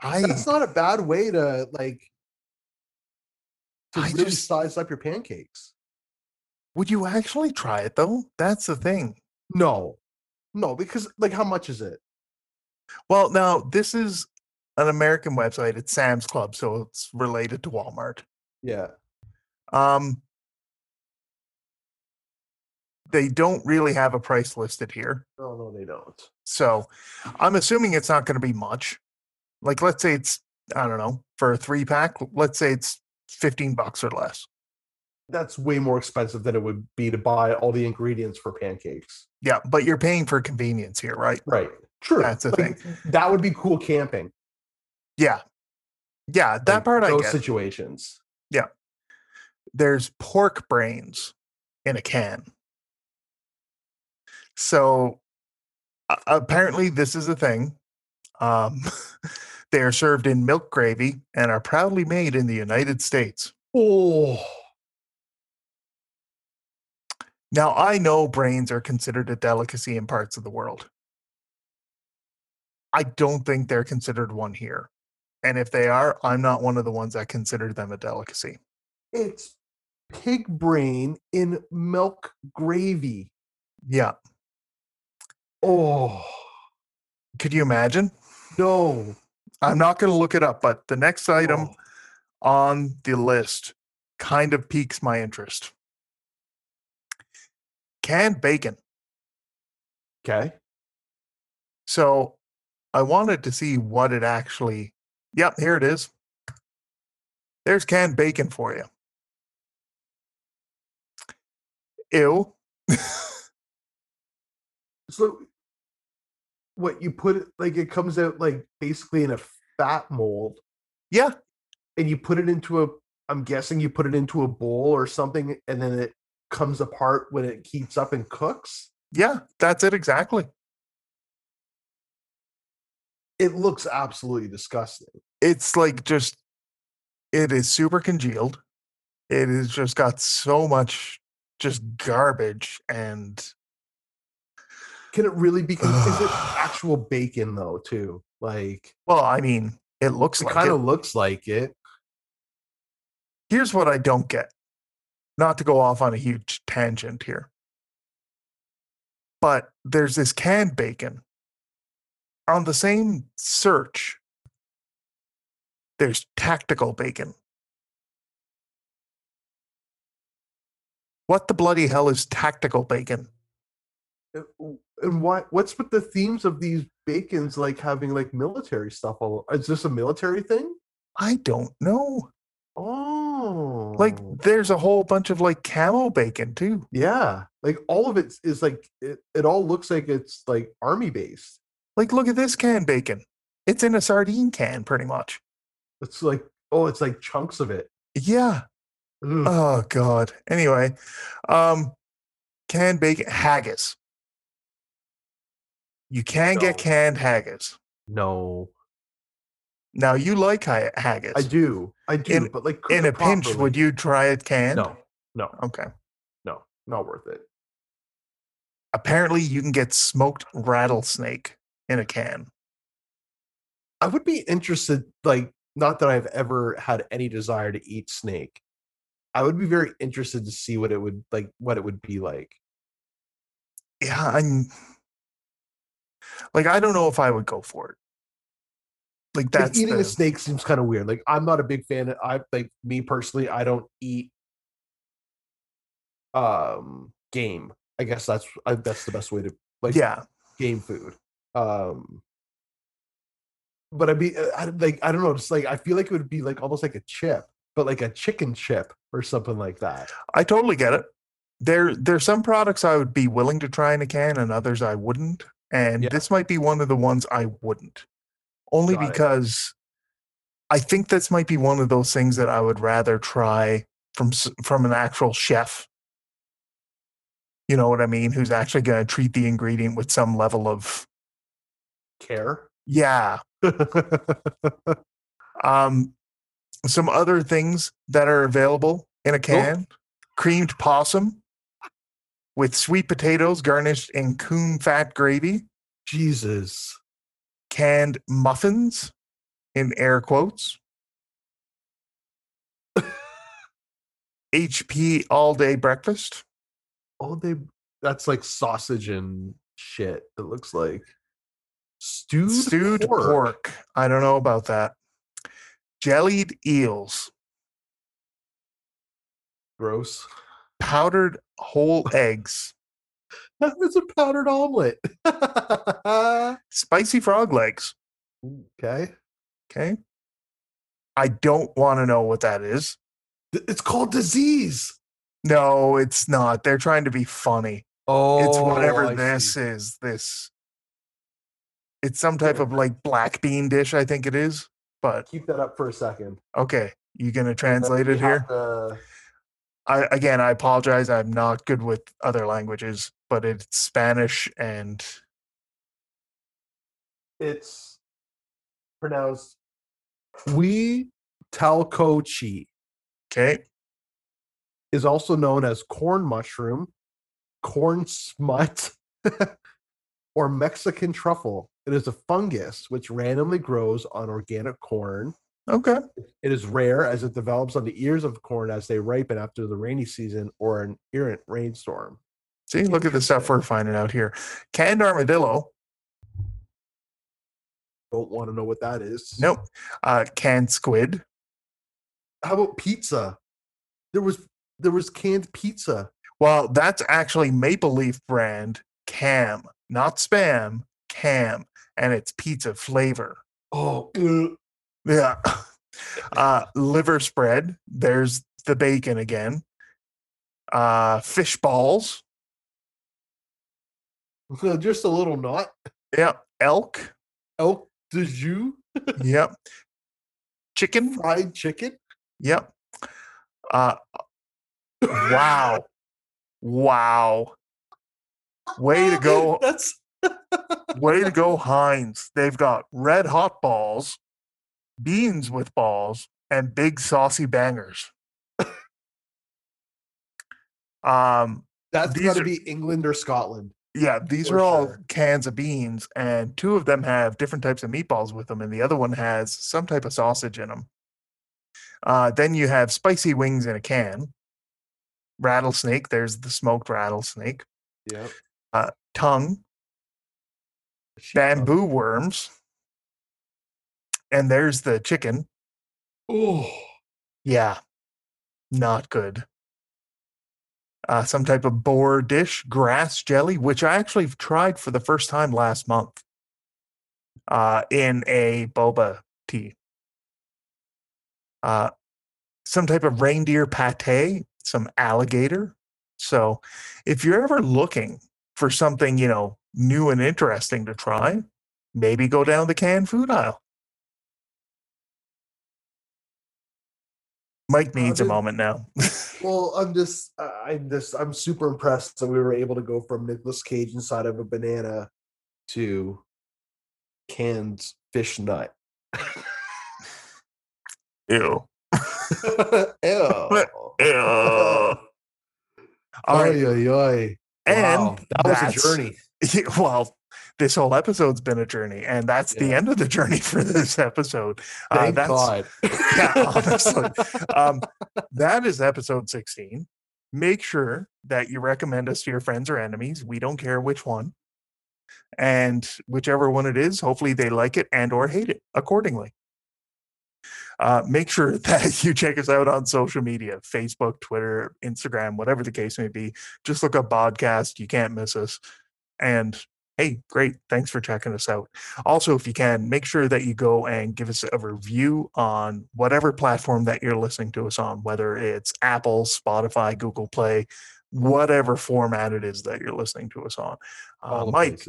I that's not a bad way to like to I really just- size up your pancakes. would you actually try it though? That's the thing. No, no, because like how much is it? Well, now this is an American website. It's Sam's Club, so it's related to Walmart. Yeah, Um, they don't really have a price listed here. no, no, they don't. So I'm assuming it's not going to be much. Like, let's say it's, I don't know, for a three pack, let's say it's 15 bucks or less. That's way more expensive than it would be to buy all the ingredients for pancakes. Yeah, but you're paying for convenience here, right? Right. True. That's the Like, That would be cool camping. Yeah. Yeah, that like, part I those get. situations. Yeah. There's pork brains in a can. So a- apparently this is a thing. Um, they are served in milk gravy and are proudly made in the United States. Oh, Now, I know brains are considered a delicacy in parts of the world. I don't think they're considered one here. And if they are, I'm not one of the ones that consider them a delicacy. it's pig brain in milk gravy. Yeah. Oh Could you imagine? no! I'm not going to look it up, but the next item Oh, on the list kind of piques my interest. Canned bacon. Okay. So I wanted to see what it actually. Yep, here it is. There's canned bacon for you. Ew. So what you put it like it comes out like basically in a fat mold yeah, and you put it into a I'm guessing you put it into a bowl or something and then it comes apart when it heats up and cooks. yeah, that's it exactly. It looks absolutely disgusting. It's like just, it is super congealed. It has just got so much just garbage and Can it really be is it actual bacon though too? Like well, I mean, it looks it like kind of looks like it. Here's what I don't get. Not to go off on a huge tangent here. But there's this canned bacon. On the same search, there's tactical bacon. What the bloody hell is tactical bacon? Uh, And why? What's with the themes of these bacons like having like military stuff? All is this a military thing? I don't know. Oh, Like, there's a whole bunch of like camo bacon too. yeah, like all of it is like it. It all looks like it's like army based. Like, look at this canned bacon. It's in a sardine can, pretty much. It's like oh, it's like chunks of it. Yeah. Ugh. Oh God. Anyway, um, canned bacon haggis. You can No. get canned haggis. no, Now you like haggis. I do, I do, In- but like In a it pinch, would you try it canned? No, no, Okay. no, not worth it. Apparently, you can get smoked rattlesnake in a can. I would be interested, like, not that I've ever had any desire to eat snake. I would be very interested to see what it would like, what it would be like. Yeah, I'm like I don't know if I would go for it. Like that's eating the, a snake seems kind of weird. Like, I'm not a big fan. Of, I like me personally, I don't eat um game. I guess that's I, that's the best way to like yeah. game food. Um, but I'd be I, like I don't know. Just like I feel like it would be like almost like a chip, but like a chicken chip or something like that. I totally get it. There, there's some products I would be willing to try in a can, and others I wouldn't. And Yeah. this might be one of the ones I wouldn't, only Got it. because I think this might be one of those things that I would rather try from from an actual chef. You know what I mean? Who's actually going to treat the ingredient with some level of Care. yeah. Um, some other things that are available in a can: creamed possum with sweet potatoes garnished in coon fat gravy, Jesus. canned muffins in air quotes, HP all day breakfast, Oh, they that's like sausage and shit. It looks like stewed, stewed pork. pork. I don't know about that. Jellied eels, Gross. powdered whole eggs, It's a powdered omelet. spicy frog legs. okay. Okay. I don't want to know what that is. It's called disease. No, it's not. They're trying to be funny. Oh, it's whatever I this see. is. This. It's some type of like black bean dish, I think it is. But Keep that up for a second. okay, you gonna translate it here? have to- I again, I apologize. I'm not good with other languages, but it's Spanish and it's pronounced we talcochi okay. is also known as corn mushroom, corn smut, or Mexican truffle. It is a fungus which randomly grows on organic corn. Okay. It is rare as it develops on the ears of corn as they ripen after the rainy season or an errant rainstorm. See, look at the stuff we're finding out here. Canned armadillo. Don't want to know what that is. Nope. Uh, canned squid. How about pizza? There was there was canned pizza. Well, that's actually Maple Leaf brand Kam, not spam, Kam, and it's pizza flavor. Oh, ugh. Yeah. Uh, liver spread. There's the bacon again. Uh, fish balls. just a little knot. Yep. Elk. Elk de jus, Yep. Chicken. fried chicken. Yep. Uh, wow. Wow. Way to go. That's Way to go, Heinz. They've got red hot balls, beans with balls, and big saucy bangers. um, that's got to be England or Scotland. yeah, these are all sure. cans of beans, and two of them have different types of meatballs with them, and the other one has some type of sausage in them. Uh, then you have spicy wings in a can. Rattlesnake, there's the smoked rattlesnake. Yeah. Uh, tongue, bamboo worms, and there's the chicken. Oh, Yeah, not good. Uh, some type of boar dish, grass jelly, which I actually tried for the first time last month uh, in a boba tea. Uh, some type of reindeer pate, some alligator. So, if you're ever looking for something, you know, new and interesting to try, maybe go down the canned food aisle. Mike uh, needs a moment now. Well, I'm just, I'm just, I'm super impressed that we were able to go from Nicolas Cage inside of a banana to canned fish nut. Ew. Ew. Ew. All right. Oy, oy, oy. And Wow, that was a journey. Well, this whole episode's been a journey, and that's the end of the journey for this episode. Uh, Thank that's, God. Yeah, honestly. um, that is episode 16. Make sure that you recommend us to your friends or enemies. We don't care which one. And whichever one it is, hopefully they like it and or hate it accordingly. Uh, make sure that you check us out on social media Facebook, Twitter, Instagram, whatever the case may be. Just look up podcast. You can't miss us. And hey, great. Thanks for checking us out. Also, if you can, make sure that you go and give us a review on whatever platform that you're listening to us on, whether it's Apple, Spotify, Google Play, whatever format it is that you're listening to us on. Uh, Mike,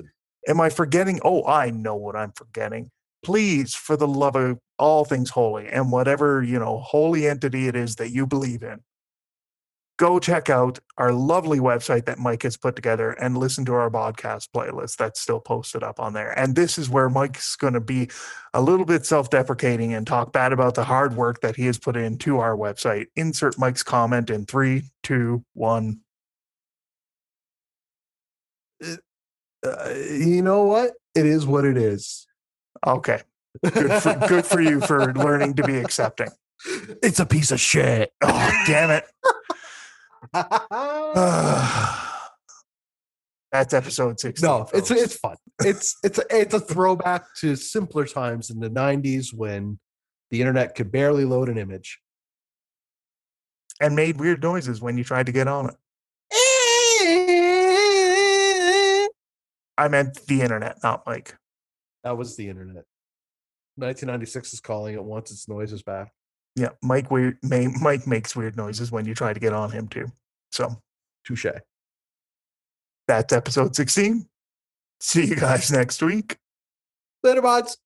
am I forgetting? Oh, I know what I'm forgetting. Please, for the love of all things holy and whatever, you know, holy entity it is that you believe in, go check out our lovely website that Mike has put together and listen to our podcast playlist that's still posted up on there. And this is where Mike's going to be a little bit self deprecating and talk bad about the hard work that he has put into our website. Insert Mike's comment in three, two, one. Uh, you know what? It is what it is. Okay. Good for, good for you for learning to be accepting. It's a piece of shit. Oh, damn it. That's episode 16. no, it's folks. it's fun. It's it's a, it's a throwback to simpler times in the '90s when the internet could barely load an image. and made weird noises when you tried to get on it. I meant the internet, not Mike. That was the internet. 1996 is calling it once its noise is back. Yeah, Mike weird may, Mike makes weird noises when you try to get on him too. So Touche. that's episode 16. See you guys next week. Later, bods.